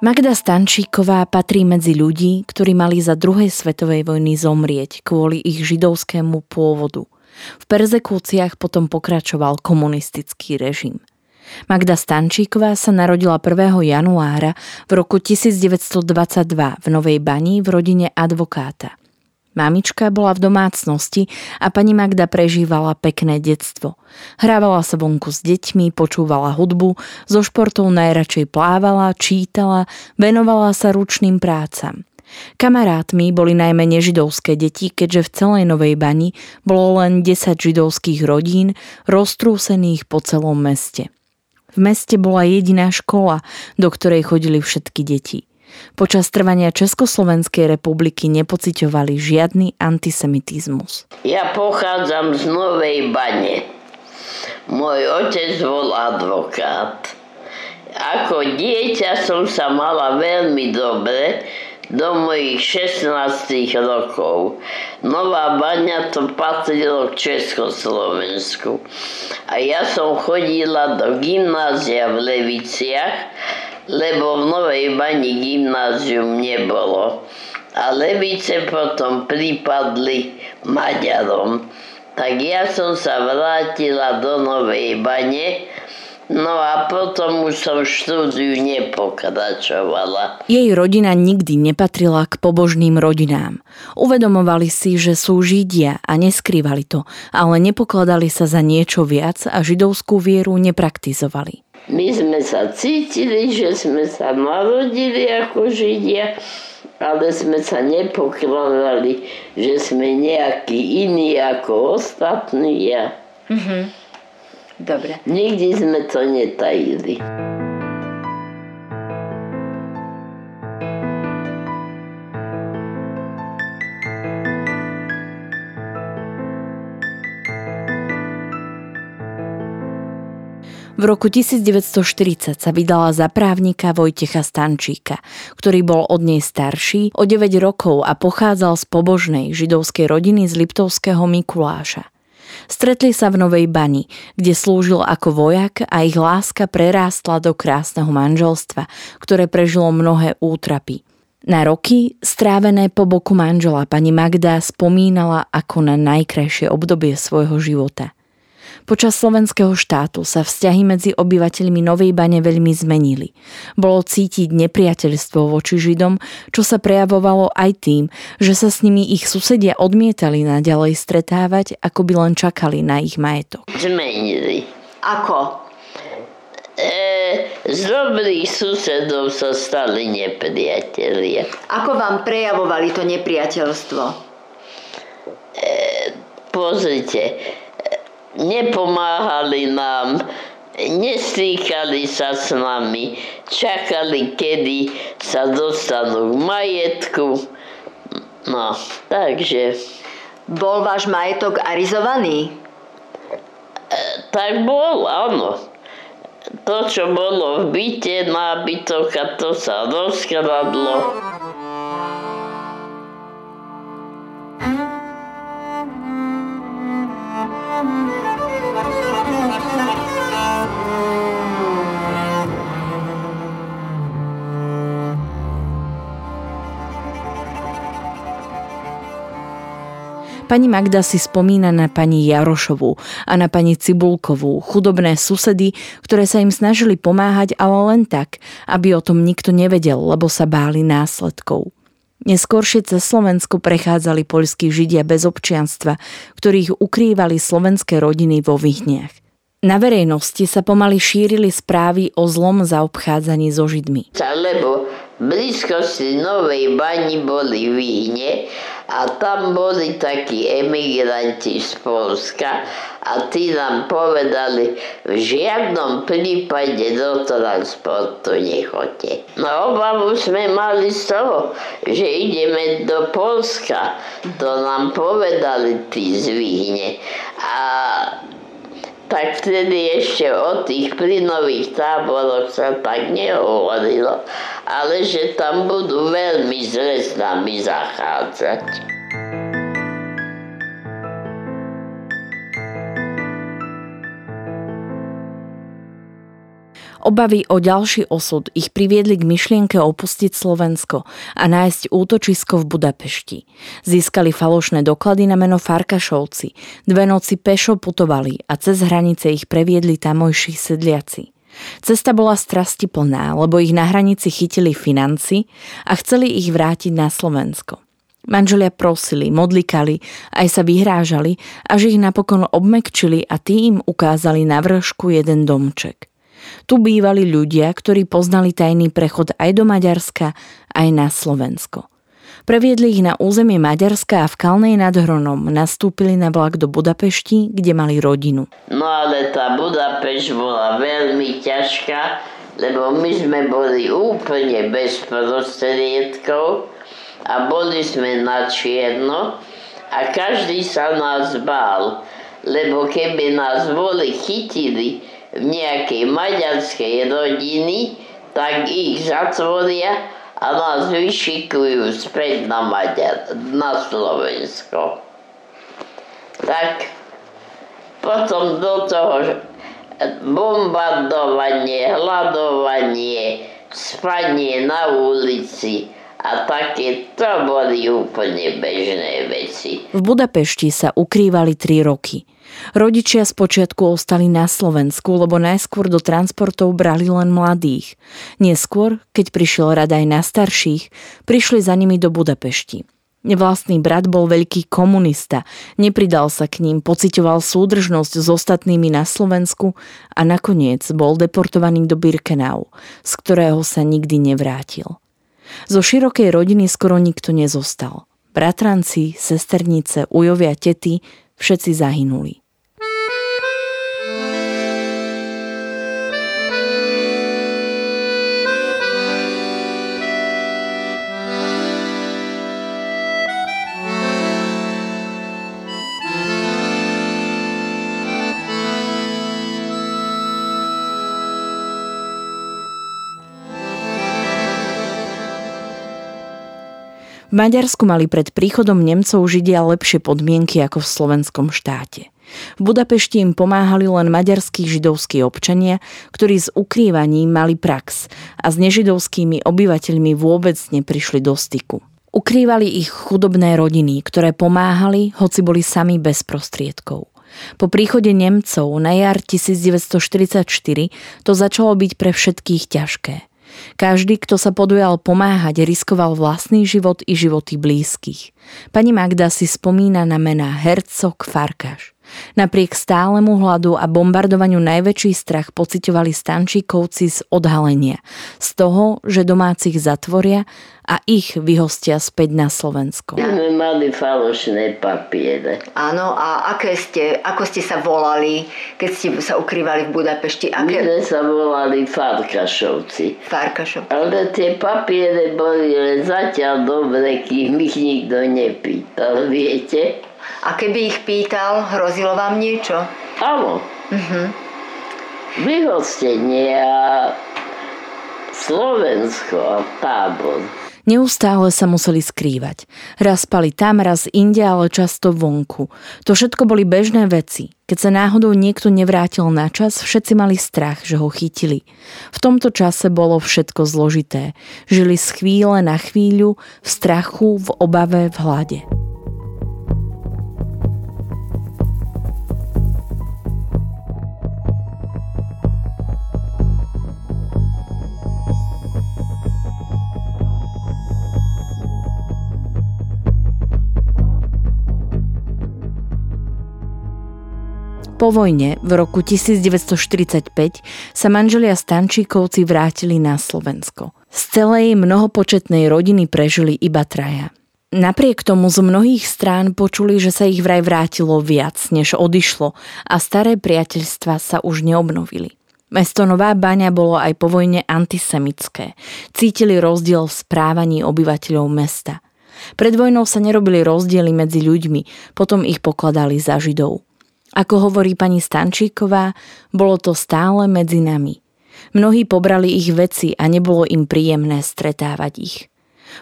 Magda Stančíková patrí medzi ľudí, ktorí mali za druhej svetovej vojny zomrieť kvôli ich židovskému pôvodu. V perzekúciách potom pokračoval komunistický režim. Magda Stančíková sa narodila 1. januára v roku 1922 v Novej Bani v rodine advokáta. Mamička bola v domácnosti a pani Magda prežívala pekné detstvo. Hrávala sa vonku s deťmi, počúvala hudbu, zo športov najradšej plávala, čítala, venovala sa ručným prácam. Kamarátmi boli najmä nežidovské deti, keďže v celej Novej Bani bolo len 10 židovských rodín roztrúsených po celom meste. V meste bola jediná škola, do ktorej chodili všetky deti. Počas trvania Československej republiky nepociťovali žiadny antisemitizmus. Ja pochádzam z Novej Bane. Môj otec bol advokát. Ako dieťa som sa mala veľmi dobre do mojich 16 rokov. Nová baňa to patrilo k Československu. A ja som chodila do gymnázia v Leviciach lebo v Novej Bani gymnázium nebolo. A Levice potom pripadli Maďarom. Tak ja som sa vrátila do Novej Bane, No a potom už som štúdiu nepokračovala. Jej rodina nikdy nepatrila k pobožným rodinám. Uvedomovali si, že sú Židia a neskrývali to, ale nepokladali sa za niečo viac a židovskú vieru nepraktizovali. My sme sa cítili, že sme sa narodili ako Židia, ale sme sa nepokladali, že sme nejakí iní ako ostatní. Mm-hmm. Dobre. Nikdy sme to netajili. V roku 1940 sa vydala za právnika Vojtecha Stančíka, ktorý bol od nej starší o 9 rokov a pochádzal z pobožnej židovskej rodiny z Liptovského Mikuláša. Stretli sa v Novej Bani, kde slúžil ako vojak a ich láska prerástla do krásneho manželstva, ktoré prežilo mnohé útrapy. Na roky, strávené po boku manžela, pani Magda spomínala ako na najkrajšie obdobie svojho života – Počas slovenského štátu sa vzťahy medzi obyvateľmi Novej Bane veľmi zmenili. Bolo cítiť nepriateľstvo voči Židom, čo sa prejavovalo aj tým, že sa s nimi ich susedia odmietali naďalej stretávať, ako by len čakali na ich majetok. Zmenili. Ako? E, z dobrých susedov sa stali nepriatelia. Ako vám prejavovali to nepriateľstvo? E, pozrite, nepomáhali nám, nestýkali sa s nami, čakali, kedy sa dostanú k majetku. No, takže... Bol váš majetok arizovaný? E, tak bol, áno. To, čo bolo v byte, nábytok a to sa rozkradlo. Pani Magda si spomína na pani Jarošovú a na pani Cibulkovú, chudobné susedy, ktoré sa im snažili pomáhať, ale len tak, aby o tom nikto nevedel, lebo sa báli následkov. Neskôršie cez Slovensko prechádzali poľskí židia bez občianstva, ktorých ukrývali slovenské rodiny vo Vyhniach. Na verejnosti sa pomaly šírili správy o zlom zaobchádzaní so Židmi. Lebo v blízkosti Novej Bani boli Víhne a tam boli takí emigranti z Polska a tí nám povedali, v žiadnom prípade do transportu nechoďte. No obavu sme mali z toho, že ideme do Polska. To nám povedali tí z. A tak vtedy ešte o tých plynových táboroch sa tak nehovorilo, ale že tam budú veľmi s zachádzať. Obavy o ďalší osud ich priviedli k myšlienke opustiť Slovensko a nájsť útočisko v Budapešti. Získali falošné doklady na meno Farkašovci, dve noci pešo putovali a cez hranice ich previedli tamojší sedliaci. Cesta bola strasti plná, lebo ich na hranici chytili financi a chceli ich vrátiť na Slovensko. Manželia prosili, modlikali, aj sa vyhrážali, až ich napokon obmekčili a tým ukázali na vršku jeden domček. Tu bývali ľudia, ktorí poznali tajný prechod aj do Maďarska, aj na Slovensko. Previedli ich na územie Maďarska a v Kalnej nad Hronom nastúpili na vlak do Budapešti, kde mali rodinu. No ale tá Budapešť bola veľmi ťažká, lebo my sme boli úplne bez prostriedkov a boli sme na čierno a každý sa nás bál, lebo keby nás boli chytili, nejakej maďarskej rodiny, tak ich zatvoria a nás vyšikujú späť na, Maďar, na Slovensko. Tak potom do toho bombardovanie, hľadovanie, spanie na ulici a také to boli úplne bežné veci. V Budapešti sa ukrývali tri roky. Rodičia spočiatku ostali na Slovensku, lebo najskôr do transportov brali len mladých. Neskôr, keď prišiel rad aj na starších, prišli za nimi do Budapešti. Nevlastný brat bol veľký komunista, nepridal sa k ním, pocitoval súdržnosť s ostatnými na Slovensku a nakoniec bol deportovaný do Birkenau, z ktorého sa nikdy nevrátil. Zo širokej rodiny skoro nikto nezostal. Bratranci, sesternice, ujovia, tety, všetci zahynuli. Maďarsku mali pred príchodom Nemcov Židia lepšie podmienky ako v slovenskom štáte. V Budapešti im pomáhali len maďarskí židovskí občania, ktorí s ukrývaním mali prax a s nežidovskými obyvateľmi vôbec neprišli do styku. Ukrývali ich chudobné rodiny, ktoré pomáhali, hoci boli sami bez prostriedkov. Po príchode Nemcov na jar 1944 to začalo byť pre všetkých ťažké. Každý, kto sa podujal pomáhať, riskoval vlastný život i životy blízkych. Pani Magda si spomína na mená Hercog Farkáš. Napriek stálemu hladu a bombardovaniu najväčší strach pocitovali stančíkovci z odhalenia, z toho, že domácich zatvoria a ich vyhostia späť na Slovensko. My sme mali falošné papiere. Áno, a aké ste, ako ste sa volali, keď ste sa ukrývali v Budapešti? Aké... My sme sa volali Farkašovci. Farkašovci. Ale tie papiere boli zatiaľ dobre, kým ich nikto nepýtal, viete? A keby ich pýtal, hrozilo vám niečo? Áno. Uh-huh. Vyhostenie a Slovensko a tábor. Neustále sa museli skrývať. Raz spali tam, raz inde, ale často vonku. To všetko boli bežné veci. Keď sa náhodou niekto nevrátil na čas, všetci mali strach, že ho chytili. V tomto čase bolo všetko zložité. Žili z chvíle na chvíľu, v strachu, v obave, v hlade. Po vojne v roku 1945 sa manželia Stančíkovci vrátili na Slovensko. Z celej mnohopočetnej rodiny prežili iba traja. Napriek tomu z mnohých strán počuli, že sa ich vraj vrátilo viac, než odišlo a staré priateľstva sa už neobnovili. Mesto Nová Baňa bolo aj po vojne antisemické. Cítili rozdiel v správaní obyvateľov mesta. Pred vojnou sa nerobili rozdiely medzi ľuďmi, potom ich pokladali za židov. Ako hovorí pani Stančíková, bolo to stále medzi nami. Mnohí pobrali ich veci a nebolo im príjemné stretávať ich.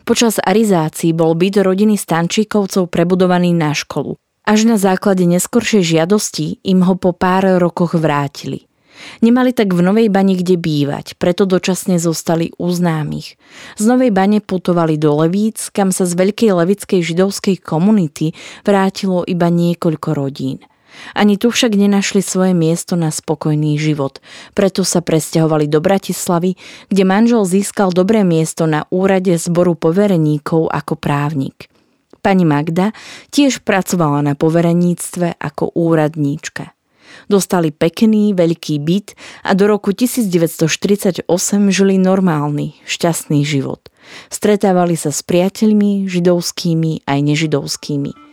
Počas arizácií bol byt rodiny Stančíkovcov prebudovaný na školu. Až na základe neskoršej žiadosti im ho po pár rokoch vrátili. Nemali tak v Novej Bane kde bývať, preto dočasne zostali u známych. Z Novej Bane putovali do Levíc, kam sa z veľkej levickej židovskej komunity vrátilo iba niekoľko rodín. Ani tu však nenašli svoje miesto na spokojný život, preto sa presťahovali do Bratislavy, kde manžel získal dobré miesto na úrade zboru povereníkov ako právnik. Pani Magda tiež pracovala na povereníctve ako úradníčka. Dostali pekný, veľký byt a do roku 1948 žili normálny, šťastný život. Stretávali sa s priateľmi, židovskými aj nežidovskými.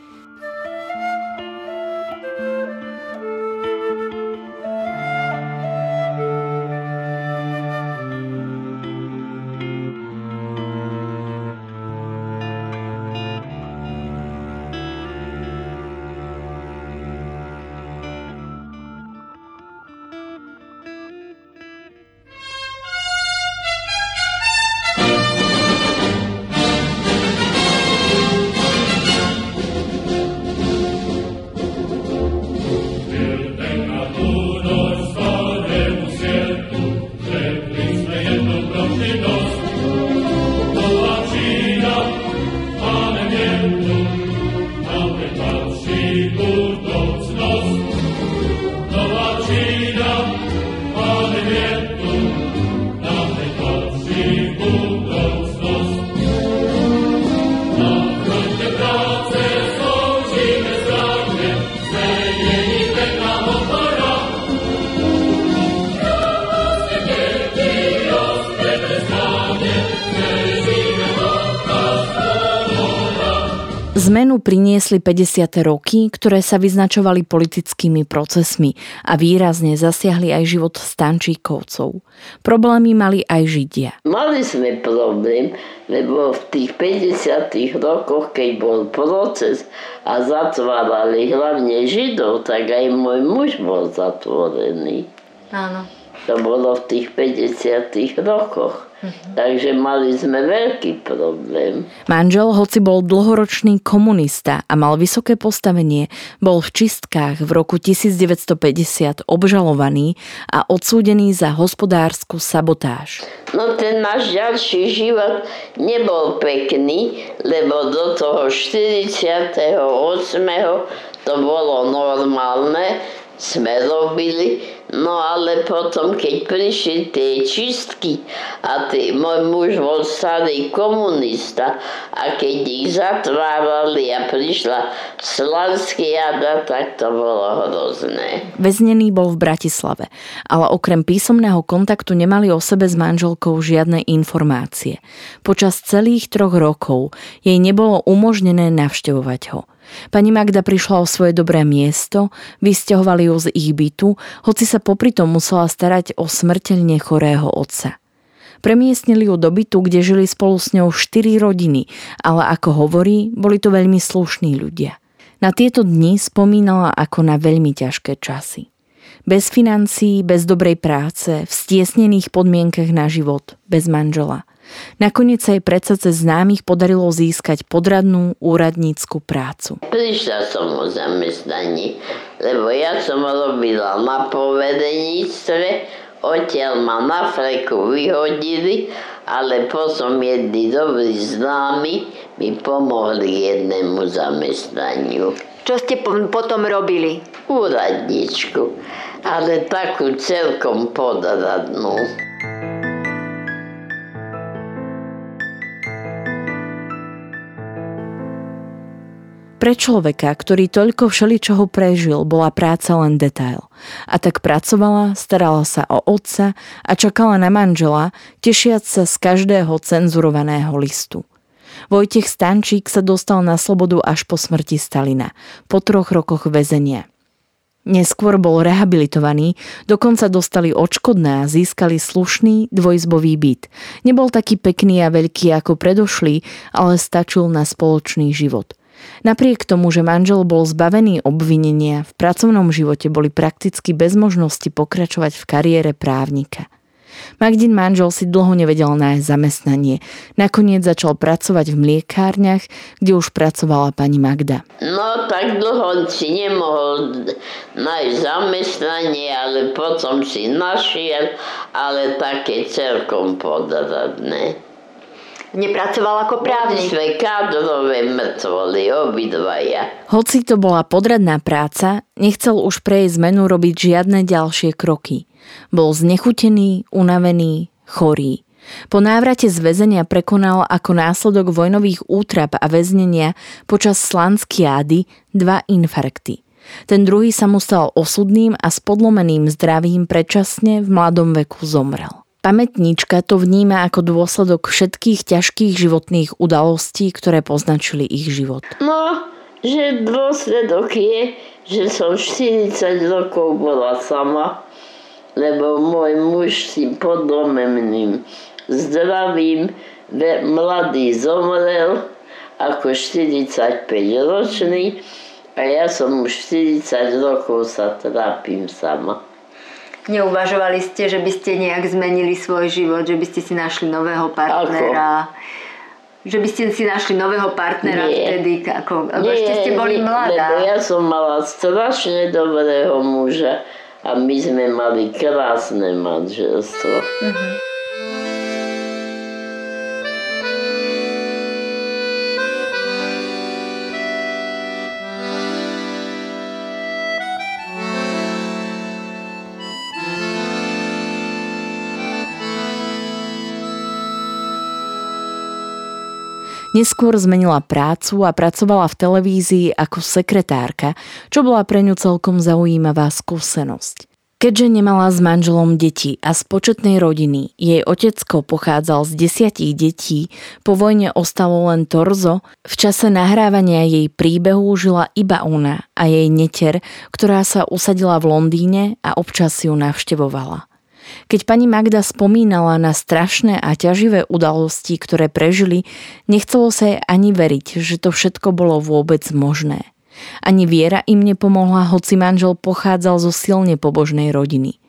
Priniesli 50. roky, ktoré sa vyznačovali politickými procesmi a výrazne zasiahli aj život stančíkovcov. Problémy mali aj Židia. Mali sme problém, lebo v tých 50. rokoch, keď bol proces a zatvárali hlavne Židov, tak aj môj muž bol zatvorený. Áno. To bolo v tých 50. rokoch. Takže mali sme veľký problém. Manžel, hoci bol dlhoročný komunista a mal vysoké postavenie, bol v čistkách v roku 1950 obžalovaný a odsúdený za hospodárskú sabotáž. No ten náš ďalší život nebol pekný, lebo do toho 48. to bolo normálne, sme robili, no ale potom, keď prišli tie čistky a tý, môj muž bol starý komunista a keď ich zatvárali a prišla slanský jada, tak to bolo hrozné. Väznený bol v Bratislave, ale okrem písomného kontaktu nemali o sebe s manželkou žiadne informácie. Počas celých troch rokov jej nebolo umožnené navštevovať ho. Pani Magda prišla o svoje dobré miesto, vysťahovali ju z ich bytu, hoci sa popri tom musela starať o smrteľne chorého otca. Premiestnili ju do bytu, kde žili spolu s ňou štyri rodiny, ale ako hovorí, boli to veľmi slušní ľudia. Na tieto dni spomínala ako na veľmi ťažké časy. Bez financií, bez dobrej práce, v stiesnených podmienkach na život, bez manžela – Nakoniec sa jej predsa cez známych podarilo získať podradnú úradnícku prácu. Prišla som o zamestnaní, lebo ja som robila na povedeníctve, odtiaľ ma na freku vyhodili, ale potom jedni dobrí známi mi pomohli jednému zamestnaniu. Čo ste potom robili? Úradničku, ale takú celkom podradnú. Pre človeka, ktorý toľko všeličoho prežil, bola práca len detail. A tak pracovala, starala sa o otca a čakala na manžela, tešiac sa z každého cenzurovaného listu. Vojtech Stančík sa dostal na slobodu až po smrti Stalina, po troch rokoch väzenia. Neskôr bol rehabilitovaný, dokonca dostali odškodné a získali slušný dvojizbový byt. Nebol taký pekný a veľký ako predošlý, ale stačil na spoločný život. Napriek tomu, že manžel bol zbavený obvinenia, v pracovnom živote boli prakticky bez možnosti pokračovať v kariére právnika. Magdin manžel si dlho nevedel nájsť zamestnanie. Nakoniec začal pracovať v mliekárniach, kde už pracovala pani Magda. No tak dlho si nemohol nájsť zamestnanie, ale potom si našiel, ale také celkom podradné. Nepracoval ako právnik. Sme kádrové mŕtvoli, obidvaja. Hoci to bola podradná práca, nechcel už pre jej zmenu robiť žiadne ďalšie kroky. Bol znechutený, unavený, chorý. Po návrate z väzenia prekonal ako následok vojnových útrap a väznenia počas slanskiády dva infarkty. Ten druhý sa mu stal osudným a s podlomeným zdravím predčasne v mladom veku zomrel. Pamätníčka to vníma ako dôsledok všetkých ťažkých životných udalostí, ktoré poznačili ich život. No, že dôsledok je, že som 40 rokov bola sama lebo môj muž si podlomeným zdravím mladý zomrel ako 45 ročný a ja som už 40 rokov sa trápim sama. Neuvažovali ste, že by ste nejak zmenili svoj život, že by ste si našli nového partnera? Ako? Že by ste si našli nového partnera Nie. vtedy, ako, ako Nie, ešte ste boli mladá. Lebo ja som mala strašne dobrého muža a my sme mali krásne manželstvo. Mm-hmm. Neskôr zmenila prácu a pracovala v televízii ako sekretárka, čo bola pre ňu celkom zaujímavá skúsenosť. Keďže nemala s manželom deti a z početnej rodiny, jej otecko pochádzal z desiatich detí, po vojne ostalo len torzo, v čase nahrávania jej príbehu žila iba ona a jej neter, ktorá sa usadila v Londýne a občas ju navštevovala. Keď pani Magda spomínala na strašné a ťaživé udalosti, ktoré prežili, nechcelo sa jej ani veriť, že to všetko bolo vôbec možné. Ani viera im nepomohla, hoci manžel pochádzal zo silne pobožnej rodiny.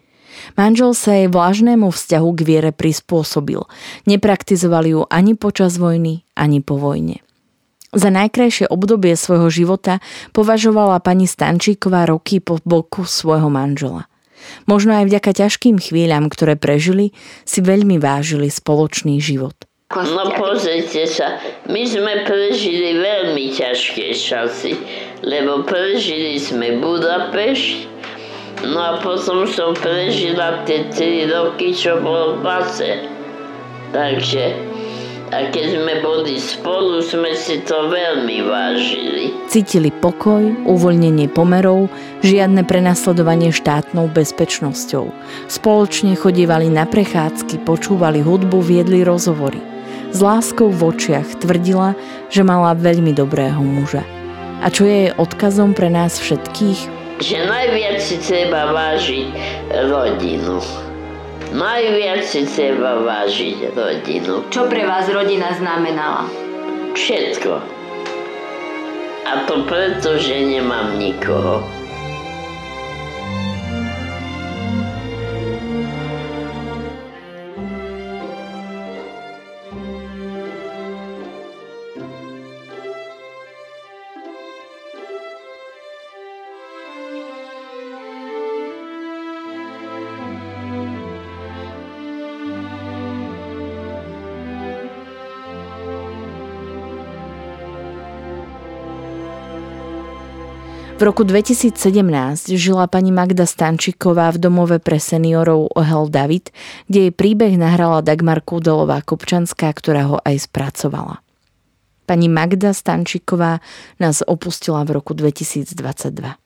Manžel sa jej vlažnému vzťahu k viere prispôsobil. Nepraktizoval ju ani počas vojny, ani po vojne. Za najkrajšie obdobie svojho života považovala pani Stančíková roky po boku svojho manžela. Možno aj vďaka ťažkým chvíľam, ktoré prežili, si veľmi vážili spoločný život. No pozrite sa, my sme prežili veľmi ťažké časy, lebo prežili sme Budapešť, no a potom som prežila tie 3 roky, čo bolo v base. Takže a keď sme boli spolu, sme si to veľmi vážili. Cítili pokoj, uvoľnenie pomerov, žiadne prenasledovanie štátnou bezpečnosťou. Spoločne chodievali na prechádzky, počúvali hudbu, viedli rozhovory. S láskou v očiach tvrdila, že mala veľmi dobrého muža. A čo je jej odkazom pre nás všetkých? Že najviac si treba vážiť rodinu. Najviac si treba vážiť rodinu. Čo pre vás rodina znamenala? Všetko. A to preto, že nemám nikoho. Roku 2017 žila pani Magda Stančiková v domove pre seniorov Ohel David, kde jej príbeh nahrala Dagmar Kúdelová Kopčanská, ktorá ho aj spracovala. Pani Magda Stančíková nás opustila v roku 2022.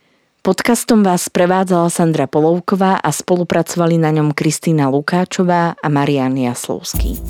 Podcastom vás prevádzala Sandra Polovková a spolupracovali na ňom Kristýna Lukáčová a Marian Jaslovský.